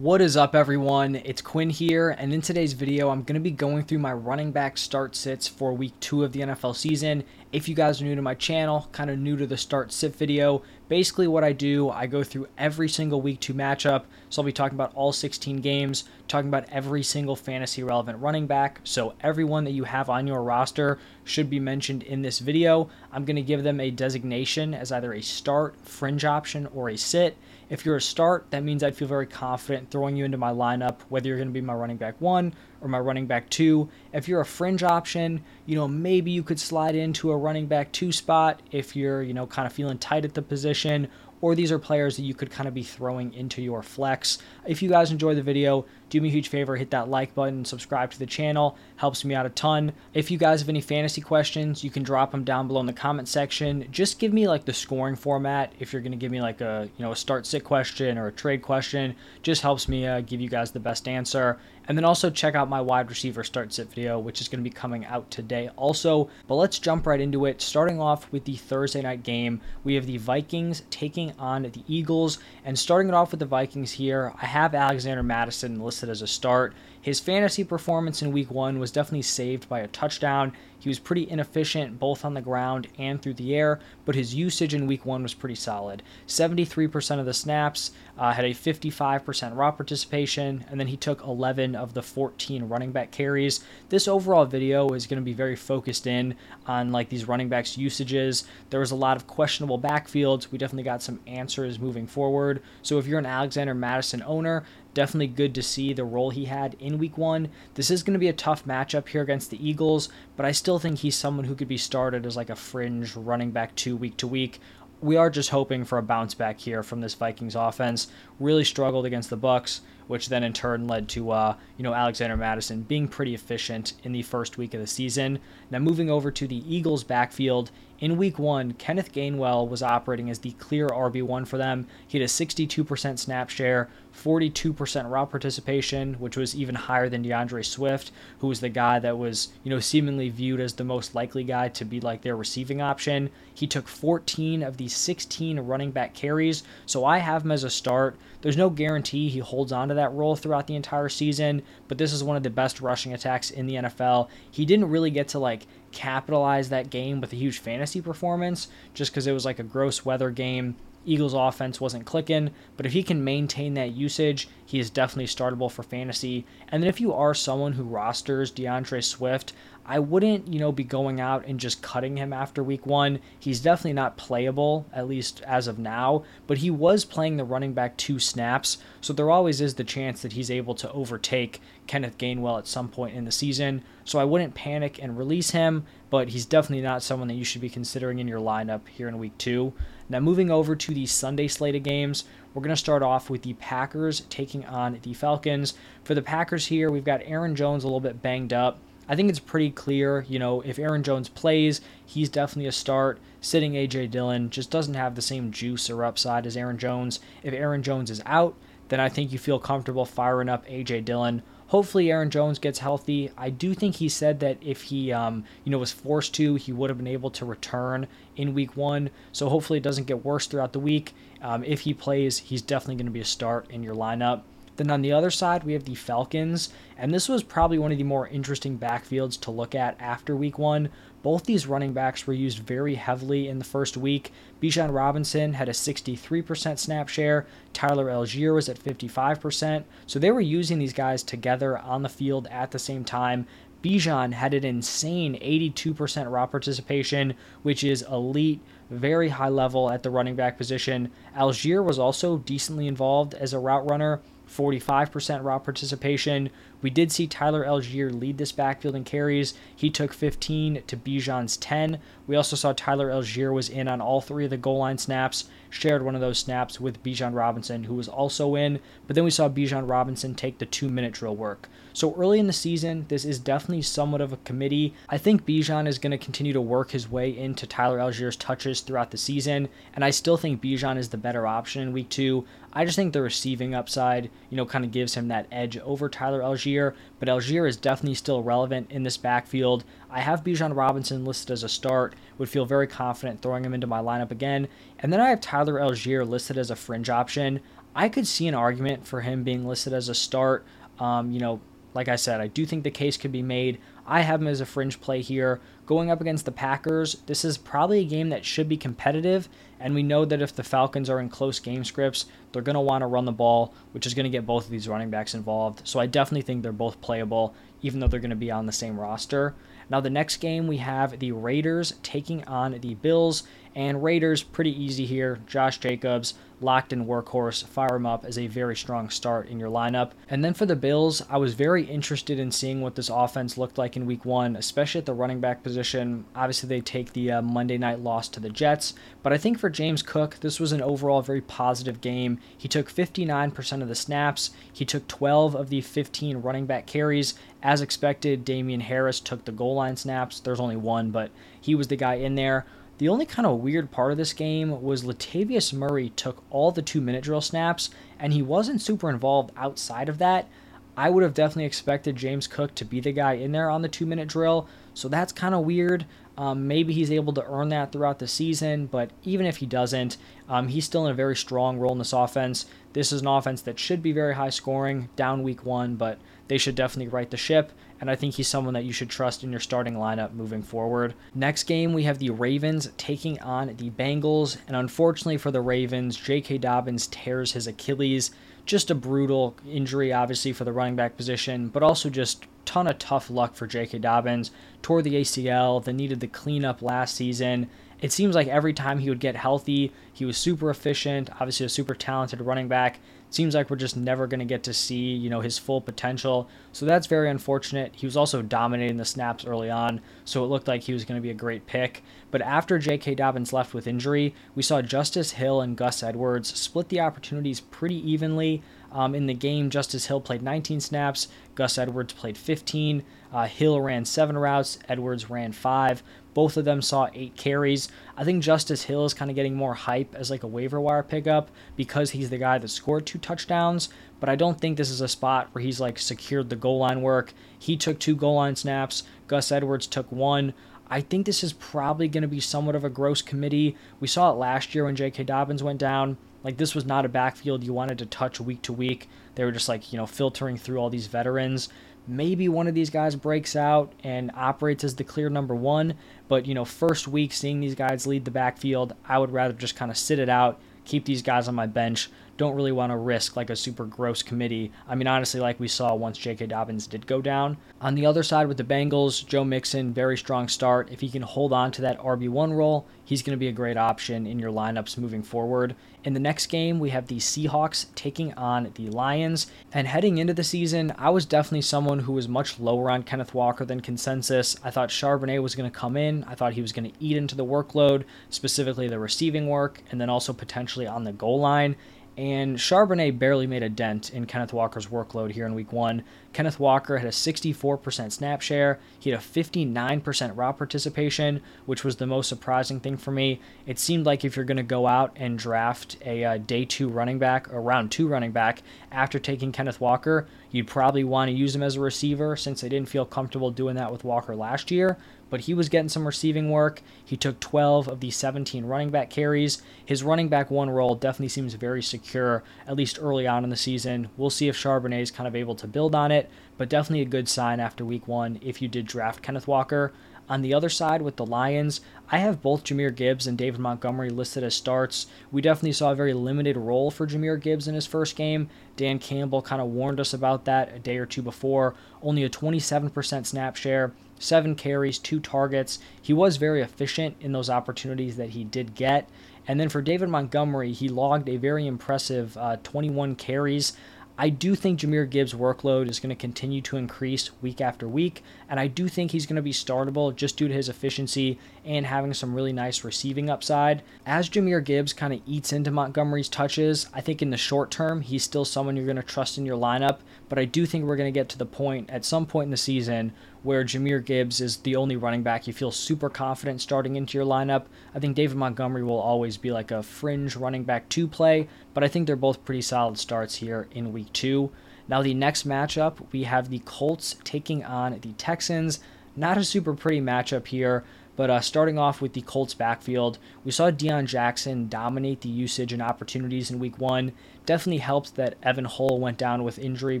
What is up everyone? It's Quinn here and in today's video I'm going to be going through my running back start sits for week 2 of the NFL season. If you guys are new to my channel, kind of new to the start sit video, basically what I do, I go through every single week 2 matchup. So I'll be talking about all 16 games, talking about every single fantasy relevant running back. So everyone that you have on your roster should be mentioned in this video. I'm going to give them a designation as either a start, fringe option, or a sit. If you're a start, that means I'd feel very confident throwing you into my lineup, whether you're going to be my running back one or my running back two. If you're a fringe option, you know, maybe you could slide into a running back two spot if you're, you know, kind of feeling tight at the position or these are players that you could kind of be throwing into your flex. If you guys enjoy the video, do me a huge favor, hit that like button, subscribe to the channel, helps me out a ton. If you guys have any fantasy questions, you can drop them down below in the comment section. Just give me like the scoring format. If you're going to give me like a, you know, a start sit question or a trade question, just helps me uh, give you guys the best answer. And then also check out my wide receiver start sit video, which is going to be coming out today also. But let's jump right into it. Starting off with the Thursday night game, we have the Vikings taking on the Eagles. And starting it off with the Vikings here, I have Alexander Mattison listed as a start. His fantasy performance in week one was definitely saved by a touchdown. He was pretty inefficient both on the ground and through the air, but his usage in week one was pretty solid. 73% of the snaps, uh, had a 55% route participation, and then he took 11 of the 14 running back carries. This overall video is going to be very focused in on like these running backs usages. There was a lot of questionable backfields. We definitely got some answers moving forward. So if you're an Alexander Mattison owner, definitely good to see the role he had in week one. This is going to be a tough matchup here against the Eagles, but I still think he's someone who could be started as like a fringe running back two week to week. We are just hoping for a bounce back here from this Vikings offense. Really struggled against the Bucs which then in turn led to uh, you know Alexander Mattison being pretty efficient in the first week of the season. Now moving over to the Eagles' backfield. In week one, Kenneth Gainwell was operating as the clear RB1 for them. He had a 62% snap share, 42% raw participation, which was even higher than D'Andre Swift, who was the guy that was, you know, seemingly viewed as the most likely guy to be like their receiving option. He took 14 of the 16 running back carries, so I have him as a start. There's no guarantee he holds on to that role throughout the entire season, but this is one of the best rushing attacks in the NFL. He didn't really get to like capitalize that game with a huge fantasy performance just because it was like a gross weather game. Eagles offense wasn't clicking, but if he can maintain that usage, he is definitely startable for fantasy. And then if you are someone who rosters D'Andre Swift, I wouldn't, you know, be going out and just cutting him after week one. He's definitely not playable, at least as of now, but he was playing the running back two snaps, so there always is the chance that he's able to overtake Kenneth Gainwell at some point in the season. So I wouldn't panic and release him, but he's definitely not someone that you should be considering in your lineup here in week two. Now, moving over to the Sunday slate of games, we're going to start off with the Packers taking on the Falcons. For the Packers here, we've got Aaron Jones a little bit banged up. I think it's pretty clear, you know, if Aaron Jones plays, he's definitely a start. Sitting AJ Dillon just doesn't have the same juice or upside as Aaron Jones. If Aaron Jones is out, then I think you feel comfortable firing up AJ Dillon. Hopefully Aaron Jones gets healthy. I do think he said that if he, um, you know, was forced to, he would have been able to return in Week One. So hopefully it doesn't get worse throughout the week. Um, if he plays, he's definitely going to be a start in your lineup. Then on the other side, we have the Falcons, and this was probably one of the more interesting backfields to look at after week one. Both these running backs were used very heavily in the first week. Bijan Robinson had a 63% snap share. Tyler Allgeier was at 55%. So they were using these guys together on the field at the same time. Bijan had an insane 82% route participation, which is elite, very high level at the running back position. Allgeier was also decently involved as a route runner, 45% route participation. We did see Tyler Allgeier lead this backfield in carries. He took 15 to Bijan's 10. We also saw Tyler Allgeier was in on all three of the goal line snaps, shared one of those snaps with Bijan Robinson, who was also in. But then we saw Bijan Robinson take the two minute drill work. So early in the season, this is definitely somewhat of a committee. I think Bijan is going to continue to work his way into Tyler Allgeier's touches throughout the season, and I still think Bijan is the better option in week two. I just think the receiving upside, you know, kind of gives him that edge over Tyler But Allgeier is definitely still relevant in this backfield. I have Bijan Robinson listed as a start, would feel very confident throwing him into my lineup again, and then I have Tyler Allgeier listed as a fringe option. I could see an argument for him being listed as a start. Um, you know, like I said, I do think the case could be made. I have him as a fringe play here. Going up against the Packers, this is probably a game that should be competitive, and we know that if the Falcons are in close game scripts, they're going to want to run the ball, which is going to get both of these running backs involved. So I definitely think they're both playable, even though they're going to be on the same roster. Now, the next game we have the Raiders taking on the Bills, and Raiders pretty easy here. Josh Jacobs, locked in workhorse, fire him up as a very strong start in your lineup. And then for the Bills, I was very interested in seeing what this offense looked like in week one, especially at the running back position. Obviously, they take the uh, Monday night loss to the Jets, but I think for James Cook, this was an overall very positive game. He took 59% of the snaps, he took 12 of the 15 running back carries. As expected, Damien Harris took the goal line snaps. There's only one, but he was the guy in there. The only kind of weird part of this game was Latavius Murray took all the two minute drill snaps, and he wasn't super involved outside of that. I would have definitely expected James Cook to be the guy in there on the two minute drill, so that's kind of weird. Um, maybe he's able to earn that throughout the season, but even if he doesn't, um, he's still in a very strong role in this offense. This is an offense that should be very high scoring, down week one, but they should definitely right the ship and I think he's someone that you should trust in your starting lineup moving forward. Next game, we have the Ravens taking on the Bengals, and unfortunately for the Ravens, J.K. Dobbins tears his Achilles. Just a brutal injury, obviously, for the running back position, but also just ton of tough luck for J.K. Dobbins. Tore the ACL, then needed the cleanup last season. It seems like every time he would get healthy, he was super efficient, obviously a super talented running back seems like we're just never going to get to see, you know, his full potential. So that's very unfortunate. He was also dominating the snaps early on, so it looked like he was going to be a great pick. But after J.K. Dobbins left with injury, we saw Justice Hill and Gus Edwards split the opportunities pretty evenly. Um, in the game, Justice Hill played 19 snaps, Gus Edwards played 15. Uh, Hill ran seven routes, Edwards ran five. Both of them saw eight carries. I think Justice Hill is kind of getting more hype as like a waiver wire pickup because he's the guy that scored two touchdowns. But I don't think this is a spot where he's like secured the goal line work. He took two goal line snaps. Gus Edwards took one. I think this is probably going to be somewhat of a gross committee. We saw it last year when J.K. Dobbins went down. Like this was not a backfield you wanted to touch week to week. They were just like, you know, filtering through all these veterans. Maybe one of these guys breaks out and operates as the clear number one, but you know, first week seeing these guys lead the backfield, I would rather just kind of sit it out, keep these guys on my bench, don't really want to risk like a super gross committee. I mean, honestly, like we saw once J.K. Dobbins did go down. On the other side with the Bengals, Joe Mixon, very strong start. If he can hold on to that RB1 role, he's going to be a great option in your lineups moving forward. In the next game, we have the Seahawks taking on the Lions. And heading into the season, I was definitely someone who was much lower on Kenneth Walker than consensus. I thought Charbonnet was going to come in. I thought he was going to eat into the workload, specifically the receiving work, and then also potentially on the goal line. And Charbonnet barely made a dent in Kenneth Walker's workload here in week one. Kenneth Walker had a 64% snap share. He had a 59% route participation, which was the most surprising thing for me. It seemed like if you're going to go out and draft a uh, day two running back or round two running back after taking Kenneth Walker, you'd probably want to use him as a receiver since they didn't feel comfortable doing that with Walker last year but he was getting some receiving work. He took 12 of the 17 running back carries. His running back one role definitely seems very secure, at least early on in the season. We'll see if Charbonnet is kind of able to build on it, but definitely a good sign after week one if you did draft Kenneth Walker. On the other side with the Lions, I have both Jahmyr Gibbs and David Montgomery listed as starts. We definitely saw a very limited role for Jahmyr Gibbs in his first game. Dan Campbell kind of warned us about that a day or two before. Only a 27% snap share, seven carries, two targets. He was very efficient in those opportunities that he did get. And then for David Montgomery, he logged a very impressive uh, 21 carries. I do think Jahmyr Gibbs' workload is going to continue to increase week after week, and I do think he's going to be startable just due to his efficiency and having some really nice receiving upside. As Jahmyr Gibbs kind of eats into Montgomery's touches, I think in the short term, he's still someone you're going to trust in your lineup, but I do think we're going to get to the point at some point in the season where Jahmyr Gibbs is the only running back you feel super confident starting into your lineup. I think David Montgomery will always be like a fringe running back to play, but I think they're both pretty solid starts here in week two. Now, the next matchup, we have the Colts taking on the Texans. Not a super pretty matchup here, But uh, starting off with the Colts backfield, we saw Deon Jackson dominate the usage and opportunities in week one. Definitely helped that Evan Hull went down with injury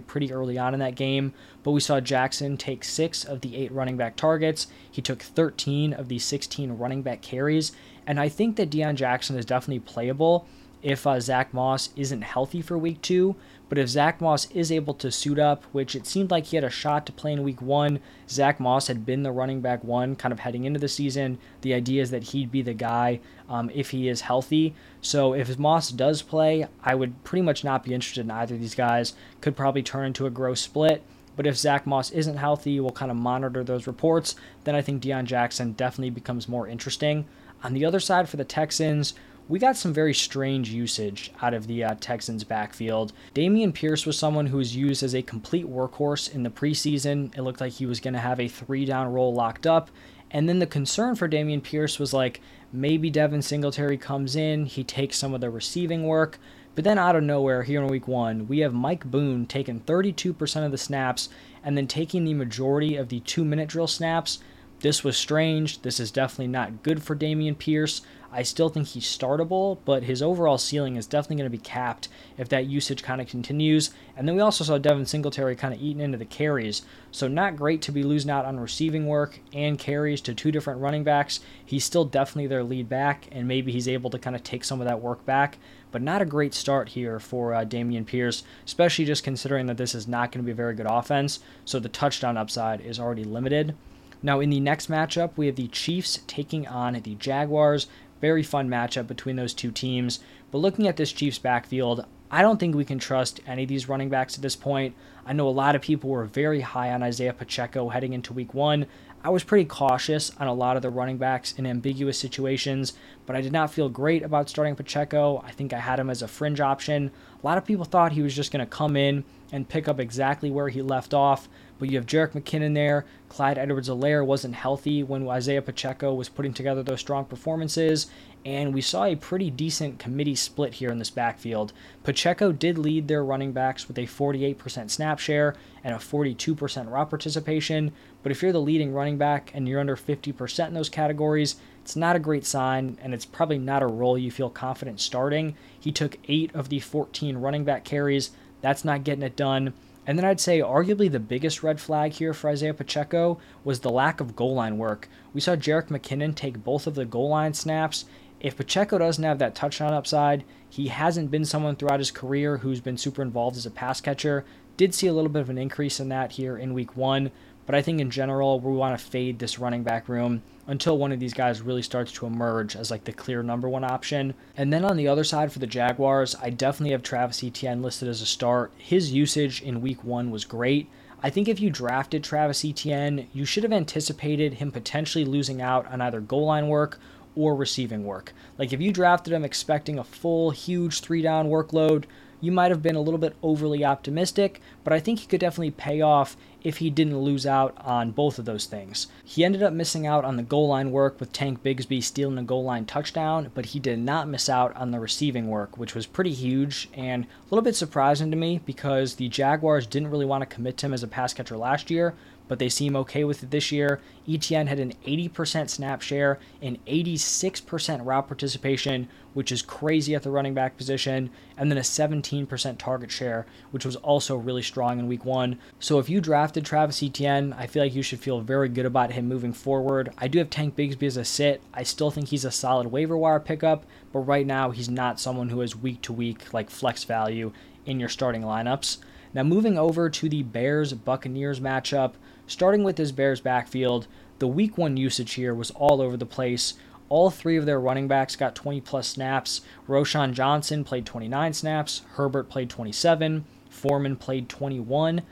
pretty early on in that game, but we saw Jackson take six of the eight running back targets. He took 13 of the 16 running back carries, and I think that Deon Jackson is definitely playable if uh, Zack Moss isn't healthy for week two. But if Zack Moss is able to suit up, which it seemed like he had a shot to play in week one, Zack Moss had been the running back one kind of heading into the season. The idea is that he'd be the guy um, if he is healthy. So if Moss does play, I would pretty much not be interested in either of these guys. Could probably turn into a gross split. But if Zack Moss isn't healthy, we'll kind of monitor those reports. Then I think Deon Jackson definitely becomes more interesting. On the other side for the Texans, we got some very strange usage out of the uh, Texans' backfield. Dameon Pierce was someone who was used as a complete workhorse in the preseason. It looked like he was going to have a three down role locked up. And then the concern for Dameon Pierce was like maybe Devin Singletary comes in, he takes some of the receiving work. But then out of nowhere, here in week one, we have Mike Boone taking 32% of the snaps and then taking the majority of the two minute drill snaps. This was strange. This is definitely not good for Dameon Pierce. I still think he's startable, but his overall ceiling is definitely going to be capped if that usage kind of continues. And then we also saw Devin Singletary kind of eating into the carries. So, not great to be losing out on receiving work and carries to two different running backs. He's still definitely their lead back, and maybe he's able to kind of take some of that work back. But not a great start here for uh, Dameon Pierce, especially just considering that this is not going to be a very good offense. So, the touchdown upside is already limited. Now, in the next matchup, we have the Chiefs taking on the Jaguars. Very fun matchup between those two teams. But looking at this Chiefs backfield, I don't think we can trust any of these running backs at this point. I know a lot of people were very high on Isaiah Pacheco heading into week one. I was pretty cautious on a lot of the running backs in ambiguous situations, but I did not feel great about starting Pacheco. I think I had him as a fringe option. A lot of people thought he was just going to come in and pick up exactly where he left off, but you have Jerick McKinnon there. Clyde Edwards-Helaire wasn't healthy when Isaiah Pacheco was putting together those strong performances, and we saw a pretty decent committee split here in this backfield. Pacheco did lead their running backs with a 48% snap share and a 42% route participation, but if you're the leading running back and you're under 50% in those categories, it's not a great sign, and it's probably not a role you feel confident starting. He took 8 of the 14 running back carries. That's not getting it done. And then I'd say arguably the biggest red flag here for Isaiah Pacheco was the lack of goal line work. We saw Jerick McKinnon take both of the goal line snaps. If Pacheco doesn't have that touchdown upside, he hasn't been someone throughout his career who's been super involved as a pass catcher. Did see a little bit of an increase in that here in week one, but I think in general, we want to fade this running back room until one of these guys really starts to emerge as like the clear number one option. And then on the other side for the Jaguars, I definitely have Travis Etienne listed as a start. His usage in week one was great. I think if you drafted Travis Etienne, you should have anticipated him potentially losing out on either goal line work or receiving work. Like if you drafted him expecting a full, huge three down workload, you might have been a little bit overly optimistic, but I think he could definitely pay off if he didn't lose out on both of those things. He ended up missing out on the goal line work with Tank Bigsby stealing a goal line touchdown, but he did not miss out on the receiving work, which was pretty huge and a little bit surprising to me because the Jaguars didn't really want to commit to him as a pass catcher last year, but they seem okay with it this year. Etienne had an 80% snap share and 86% route participation, which is crazy at the running back position, and then a 17% target share, which was also really strong in week one. So if you drafted Travis Etienne, I feel like you should feel very good about him moving forward. I do have Tank Bigsby as a sit. I still think he's a solid waiver wire pickup, but right now he's not someone who is week to week like flex value in your starting lineups. Now, moving over to the Bears Buccaneers matchup, starting with this Bears backfield, the week one usage here was all over the place. All three of their running backs got 20 plus snaps. Roschon Johnson played 29 snaps, Herbert played 27, Foreman played 21.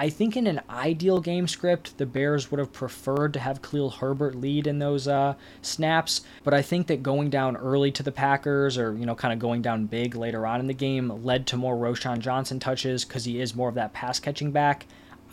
I think in an ideal game script, the Bears would have preferred to have Khalil Herbert lead in those uh, snaps, but I think that going down early to the Packers, or you know, kind of going down big later on in the game, led to more Roschon Johnson touches because he is more of that pass catching back.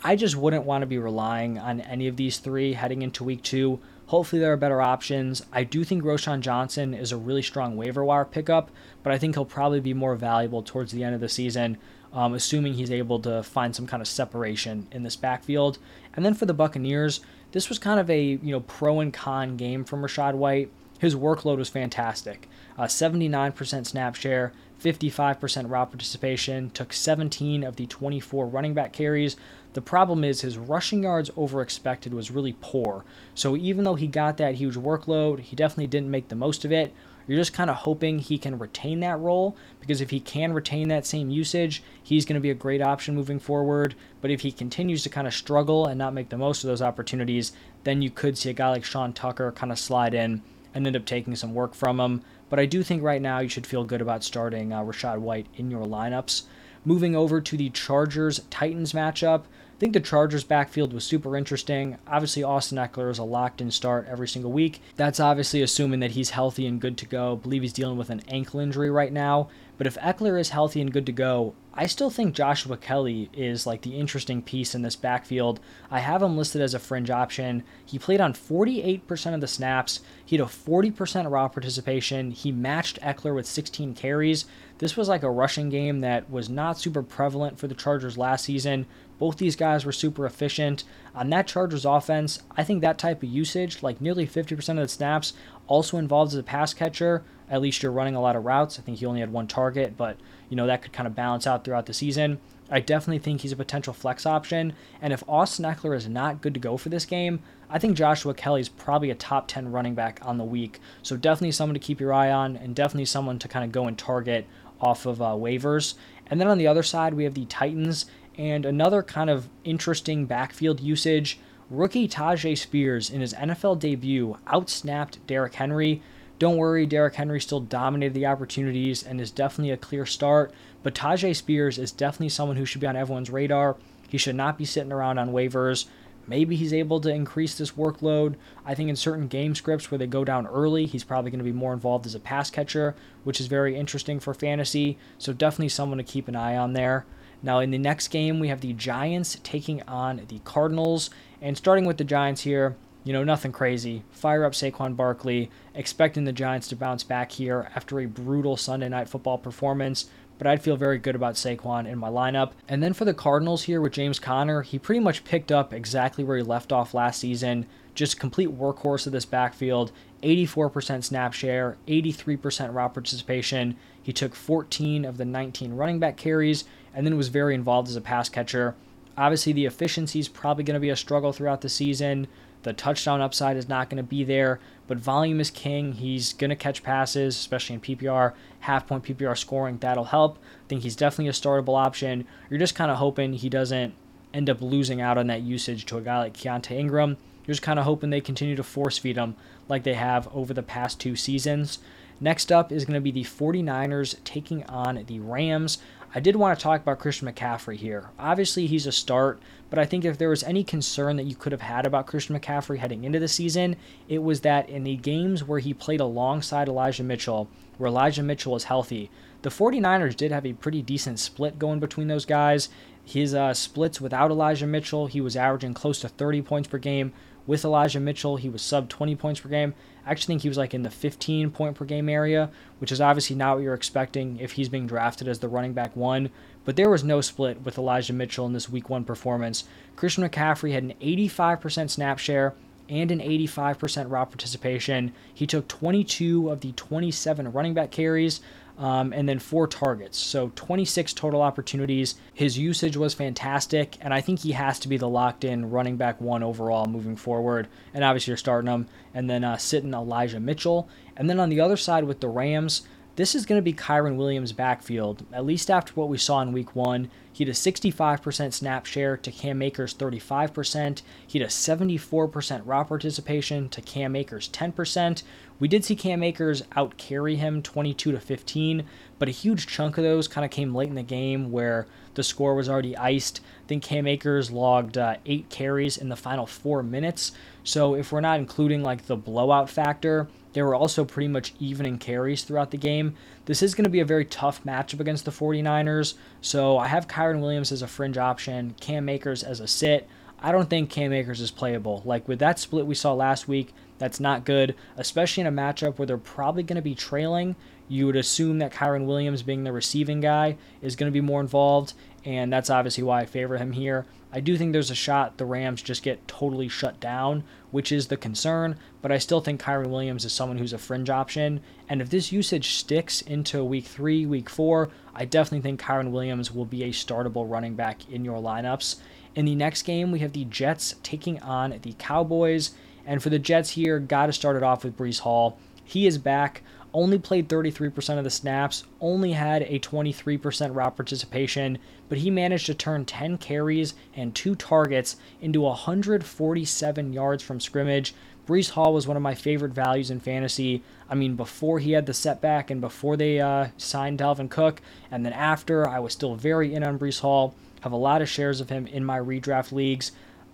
I just wouldn't want to be relying on any of these three heading into week two. Hopefully, there are better options. I do think Roschon Johnson is a really strong waiver wire pickup, but I think he'll probably be more valuable towards the end of the season um, assuming he's able to find some kind of separation in this backfield. And then for the Buccaneers, this was kind of a you know pro and con game from Rachaad White. His workload was fantastic. Uh, 79% snap share, 55% route participation, took 17 of the 24 running back carries. The problem is his rushing yards over expected was really poor. So even though he got that huge workload, he definitely didn't make the most of it. You're just kind of hoping he can retain that role because if he can retain that same usage, he's going to be a great option moving forward. But if he continues to kind of struggle and not make the most of those opportunities, then you could see a guy like Sean Tucker kind of slide in and end up taking some work from him. But I do think right now you should feel good about starting uh, Rachaad White in your lineups. Moving over to the Chargers Titans matchup, I think the Chargers backfield was super interesting. Obviously, Austin Ekeler is a locked in start every single week. That's obviously assuming that he's healthy and good to go. I believe he's dealing with an ankle injury right now. But if Ekeler is healthy and good to go, I still think Joshua Kelley is like the interesting piece in this backfield. I have him listed as a fringe option. He played on 48% of the snaps. He had a 40% route participation. He matched Ekeler with 16 carries. This was like a rushing game that was not super prevalent for the Chargers last season. Both these guys were super efficient. On that Chargers offense, I think that type of usage, like nearly 50% of the snaps, also involves a pass catcher. At least you're running a lot of routes. I think he only had one target, but you know that could kind of balance out throughout the season. I definitely think he's a potential flex option. And if Austin Ekeler is not good to go for this game, I think Joshua Kelley is probably a top 10 running back on the week. So definitely someone to keep your eye on and definitely someone to kind of go and target off of uh, waivers. And then on the other side, we have the Titans and another kind of interesting backfield usage. Rookie Tyjae Spears in his NFL debut outsnapped Derrick Henry. Don't worry, Derrick Henry still dominated the opportunities and is definitely a clear start, but Tyjae Spears is definitely someone who should be on everyone's radar. He should not be sitting around on waivers. Maybe he's able to increase this workload. I think in certain game scripts where they go down early, he's probably going to be more involved as a pass catcher, which is very interesting for fantasy. So definitely someone to keep an eye on there. Now, in the next game, we have the Giants taking on the Cardinals. And starting with the Giants here, you know, nothing crazy. Fire up Saquon Barkley, expecting the Giants to bounce back here after a brutal Sunday night football performance. But I'd feel very good about Saquon in my lineup. And then for the Cardinals here with James Conner, he pretty much picked up exactly where he left off last season. Just complete workhorse of this backfield. 84% snap share, 83% route participation. He took 14 of the 19 running back carries and then was very involved as a pass catcher. Obviously, the efficiency is probably going to be a struggle throughout the season. The touchdown upside is not going to be there, but volume is king. He's going to catch passes, especially in PPR, half point PPR scoring. That'll help. I think he's definitely a startable option. You're just kind of hoping he doesn't end up losing out on that usage to a guy like Keaontay Ingram. You're just kind of hoping they continue to force feed him like they have over the past two seasons. Next up is going to be the 49ers taking on the Rams. I did want to talk about Christian McCaffrey here. Obviously, he's a start, but I think if there was any concern that you could have had about Christian McCaffrey heading into the season, it was that in the games where he played alongside Elijah Mitchell, where Elijah Mitchell was healthy, the 49ers did have a pretty decent split going between those guys. His uh, splits without Elijah Mitchell, he was averaging close to 30 points per game. With Elijah Mitchell, he was sub 20 points per game. I actually think he was like in the 15 point per game area, which is obviously not what you're expecting if he's being drafted as the running back one. But there was no split with Elijah Mitchell in this week one performance. Christian McCaffrey had an 85% snap share and an 85% route participation. He took 22 of the 27 running back carries um, and then four targets. So 26 total opportunities. His usage was fantastic, and I think he has to be the locked in running back one overall moving forward. And obviously, you're starting him, and then uh, sitting Elijah Mitchell. And then on the other side with the Rams, this is going to be Kyren Williams' backfield, at least after what we saw in week one. He had a 65% snap share to Cam Akers' 35%. He had a 74% route participation to Cam Akers' 10%. We did see Cam Akers out carry him 22 to 15, but a huge chunk of those kind of came late in the game where the score was already iced. I think Cam Akers logged uh, eight carries in the final four minutes. So if we're not including like the blowout factor, they were also pretty much even in carries throughout the game. This is going to be a very tough matchup against the 49ers. So I have Kyren Williams as a fringe option, Cam Akers as a sit. I don't think Cam Akers is playable. Like with that split we saw last week, that's not good, especially in a matchup where they're probably going to be trailing. you would assume that Kyren Williams, being the receiving guy, is going to be more involved, and that's obviously why I favor him here. I do think there's a shot the Rams just get totally shut down, which is the concern, but I still think Kyren Williams is someone who's a fringe option. And if this usage sticks into week three, week four, I definitely think Kyren Williams will be a startable running back in your lineups. In the next game, we have the Jets taking on the Cowboys. And for the Jets here, got to start it off with Breece Hall. He is back only played 33% of the snaps, only had a 23% route participation, but he managed to turn 10 carries and 2 targets into 147 yards from scrimmage. Breece Hall was one of my favorite values in fantasy. I mean, before he had the setback and before they uh, signed Dalvin Cook, and then after, I was still very in on Breece Hall. Have a lot of shares of him in my redraft leagues.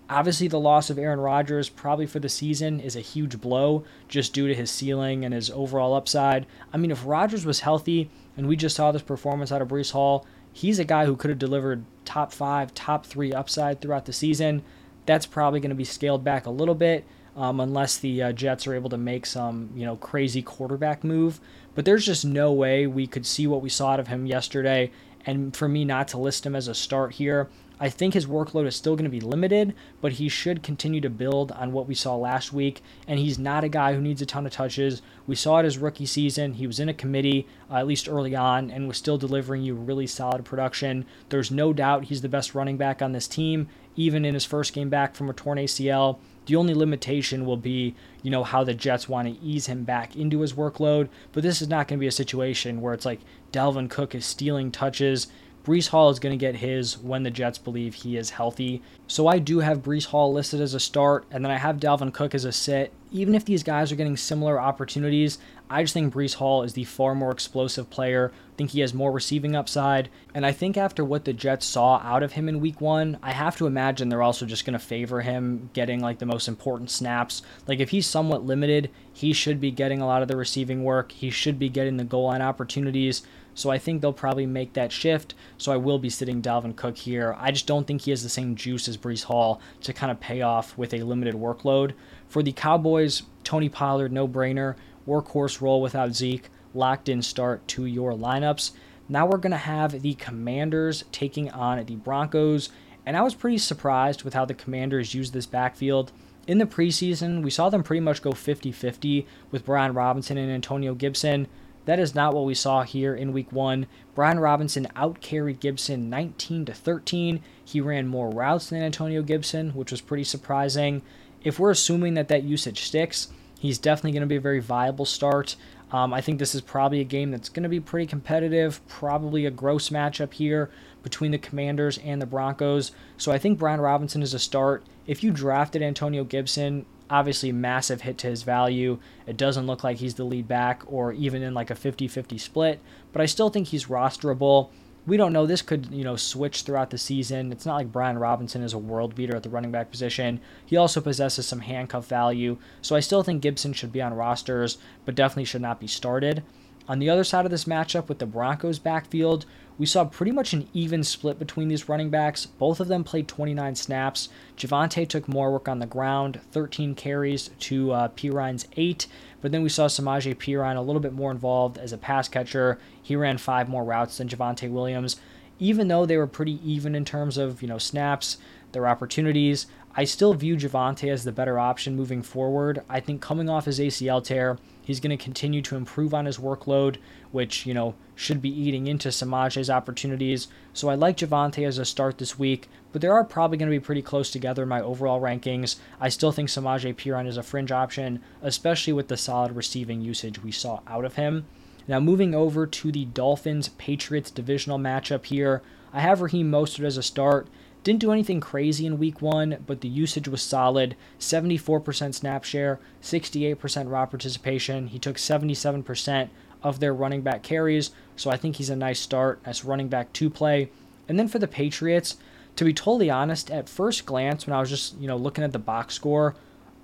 Obviously, the loss of Aaron Rodgers probably for the season is a huge blow just due to his ceiling and his overall upside. I mean, if Rodgers was healthy and we just saw this performance out of Breece Hall, he's a guy who could have delivered top five, top three upside throughout the season. That's probably going to be scaled back a little bit. Um, unless the uh, Jets are able to make some, you know, crazy quarterback move. But there's just no way we could see what we saw out of him yesterday, and for me not to list him as a start here. I think his workload is still going to be limited, but he should continue to build on what we saw last week. And he's not a guy who needs a ton of touches. We saw it his rookie season. He was in a committee, uh, at least early on, and was still delivering you really solid production. There's no doubt he's the best running back on this team, even in his first game back from a torn ACL. The only limitation will be, you know, how the Jets want to ease him back into his workload. But this is not going to be a situation where it's like Dalvin Cook is stealing touches Breece Hall is going to get his when the Jets believe he is healthy. So I do have Breece Hall listed as a start, and then I have Dalvin Cook as a sit. Even if these guys are getting similar opportunities, I just think Breece Hall is the far more explosive player. I think he has more receiving upside. And I think after what the Jets saw out of him in week one, I have to imagine they're also just going to favor him getting like the most important snaps. Like if he's somewhat limited, he should be getting a lot of the receiving work. He should be getting the goal line opportunities. So I think they'll probably make that shift. So I will be sitting Dalvin Cook here. I just don't think he has the same juice as Breece Hall to kind of pay off with a limited workload. For the Cowboys, Tony Pollard, no brainer. Workhorse role without Zeke. Locked in start to your lineups. Now we're going to have the Commanders taking on the Broncos. And I was pretty surprised with how the Commanders used this backfield. In the preseason, we saw them pretty much go 50 50 with Brian Robinson and Antonio Gibson. That is not what we saw here in week one. Brian Robinson outcarried Gibson 19 to 13. He ran more routes than Antonio Gibson, which was pretty surprising. If we're assuming that that usage sticks, he's definitely going to be a very viable start. Um, I think this is probably a game that's going to be pretty competitive, probably a gross matchup here between the Commanders and the Broncos. So I think Brian Robinson is a start. If you drafted Antonio Gibson, obviously massive hit to his value. It doesn't look like he's the lead back or even in like a 50-50 split, but I still think he's rosterable. We don't know. This could, you know, switch throughout the season. It's not like Brian Robinson is a world beater at the running back position. He also possesses some handcuff value. So I still think Gibson should be on rosters, but definitely should not be started. On the other side of this matchup with the Broncos backfield, we saw pretty much an even split between these running backs. Both of them played 29 snaps. Javonte took more work on the ground, 13 carries to uh, Perine's 8. But then we saw Samaje Perine a little bit more involved as a pass catcher. He ran five more routes than Javonte Williams. Even though they were pretty even in terms of you know snaps, their opportunities, I still view Javonte as the better option moving forward. I think coming off his ACL tear, He's going to continue to improve on his workload, which, you know, should be eating into Samaje's opportunities. So I like Javonte as a start this week, but they are probably going to be pretty close together in my overall rankings. I still think Samaje Perine is a fringe option, especially with the solid receiving usage we saw out of him. Now, moving over to the Dolphins Patriots divisional matchup here, I have Raheem Mostert as a start. Didn't do anything crazy in week one, but the usage was solid 74% snap share, 68% route participation. He took 77% of their running back carries, so I think he's a nice start as running back to play. And then for the Patriots, to be totally honest, at first glance, when I was just you know looking at the box score,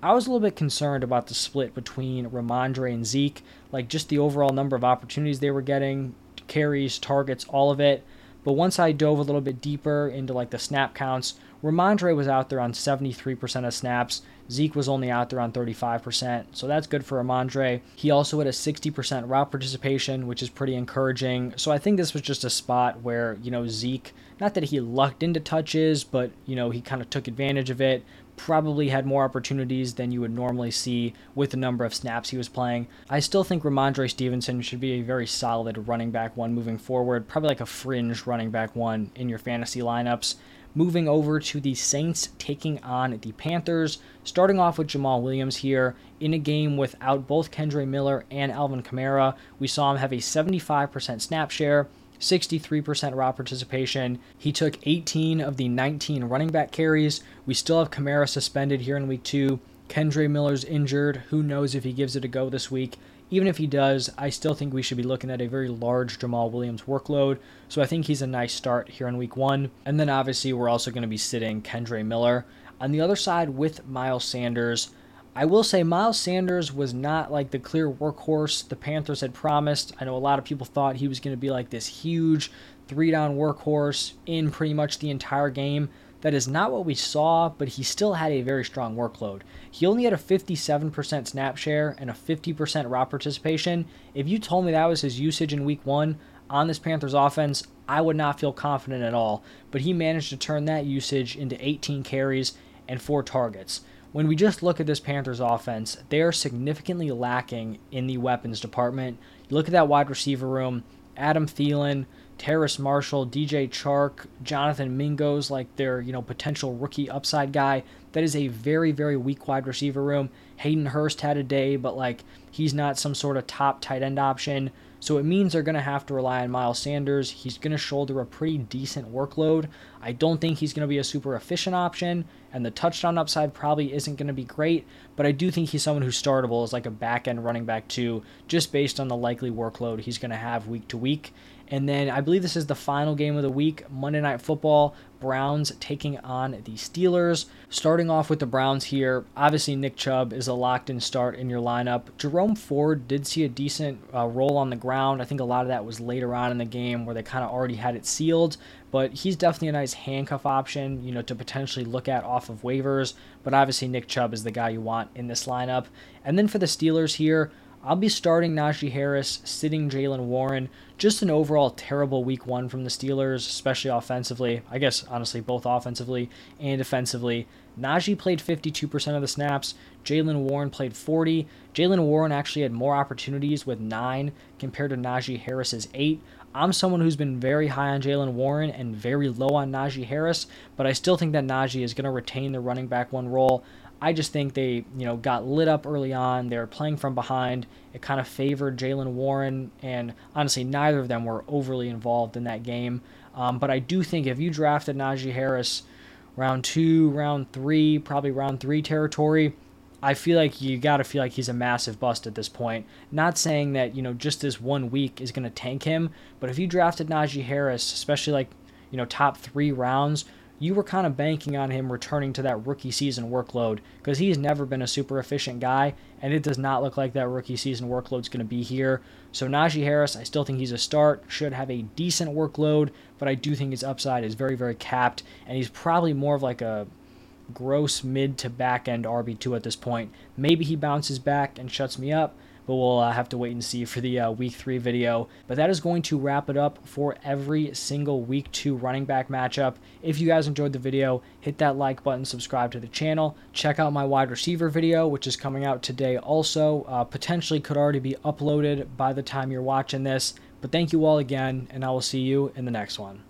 I was a little bit concerned about the split between Rhamondre and Zeke, like just the overall number of opportunities they were getting, carries, targets, all of it. But once I dove a little bit deeper into like the snap counts, Rhamondre was out there on 73% of snaps. Zeke was only out there on 35%, so that's good for Rhamondre. He also had a 60% route participation, which is pretty encouraging. So I think this was just a spot where, you know, Zeke, not that he lucked into touches, but, you know, he kind of took advantage of it probably had more opportunities than you would normally see with the number of snaps he was playing. I still think Rhamondre Stevenson should be a very solid running back one moving forward, probably like a fringe running back one in your fantasy lineups. Moving over to the Saints taking on the Panthers, starting off with Jamaal Williams here in a game without both Kendre Miller and Alvin Kamara. We saw him have a 75% snap share, 63% route participation. He took 18 of the 19 running back carries. We still have Kamara suspended here in week two. Kendre Miller's injured. Who knows if he gives it a go this week? Even if he does, I still think we should be looking at a very large Jamaal Williams workload. So I think he's a nice start here in week one. And then obviously, we're also going to be sitting Kendre Miller. On the other side, with Miles Sanders, I will say Miles Sanders was not like the clear workhorse the Panthers had promised. I know a lot of people thought he was going to be like this huge three down workhorse in pretty much the entire game. That is not what we saw, but he still had a very strong workload. He only had a 57% snap share and a 50% route participation. If you told me that was his usage in week one on this Panthers offense, I would not feel confident at all. But he managed to turn that usage into 18 carries and four targets when we just look at this Panthers offense, they are significantly lacking in the weapons department. You look at that wide receiver room, Adam Thielen, Terrace Marshall, DJ Chark, Jonathan Mingo's like their, you know, potential rookie upside guy. That is a very, very weak wide receiver room. Hayden Hurst had a day, but like he's not some sort of top tight end option. So it means they're going to have to rely on Miles Sanders. He's going to shoulder a pretty decent workload. I don't think he's going to be a super efficient option, and the touchdown upside probably isn't going to be great, but I do think he's someone who's startable as like a back end running back too, just based on the likely workload he's going to have week to week. And then I believe this is the final game of the week Monday Night Football. Browns taking on the Steelers. Starting off with the Browns here, obviously Nick Chubb is a locked in start in your lineup. Jerome Ford did see a decent uh, role on the ground. I think a lot of that was later on in the game where they kind of already had it sealed, but he's definitely a nice handcuff option, you know, to potentially look at off of waivers. But obviously Nick Chubb is the guy you want in this lineup. And then for the Steelers here, I'll be starting Najee Harris, sitting Jaylen Warren. Just an overall terrible week one from the Steelers, especially offensively. I guess, honestly, both offensively and defensively. Najee played 52% of the snaps. Jaylen Warren played 40. Jaylen Warren actually had more opportunities with nine compared to Najee Harris's eight. I'm someone who's been very high on Jaylen Warren and very low on Najee Harris, but I still think that Najee is going to retain the running back one role. I just think they, you know, got lit up early on. They were playing from behind. It kind of favored Jaylen Warren, and honestly, neither of them were overly involved in that game. Um, but I do think if you drafted Najee Harris round two, round three, probably round three territory, I feel like you got to feel like he's a massive bust at this point. Not saying that, you know, just this one week is going to tank him, but if you drafted Najee Harris, especially like, you know, top three rounds, you were kind of banking on him returning to that rookie season workload because he's never been a super efficient guy, and it does not look like that rookie season workload is going to be here. So Najee Harris, I still think he's a start, should have a decent workload, but I do think his upside is very, very capped, and he's probably more of like a gross mid to back end RB2 at this point. Maybe he bounces back and shuts me up, but we'll uh, have to wait and see for the uh, week three video. But that is going to wrap it up for every single week two running back matchup. If you guys enjoyed the video, hit that like button, subscribe to the channel, check out my wide receiver video, which is coming out today also. Uh, potentially could already be uploaded by the time you're watching this. But thank you all again, and I will see you in the next one.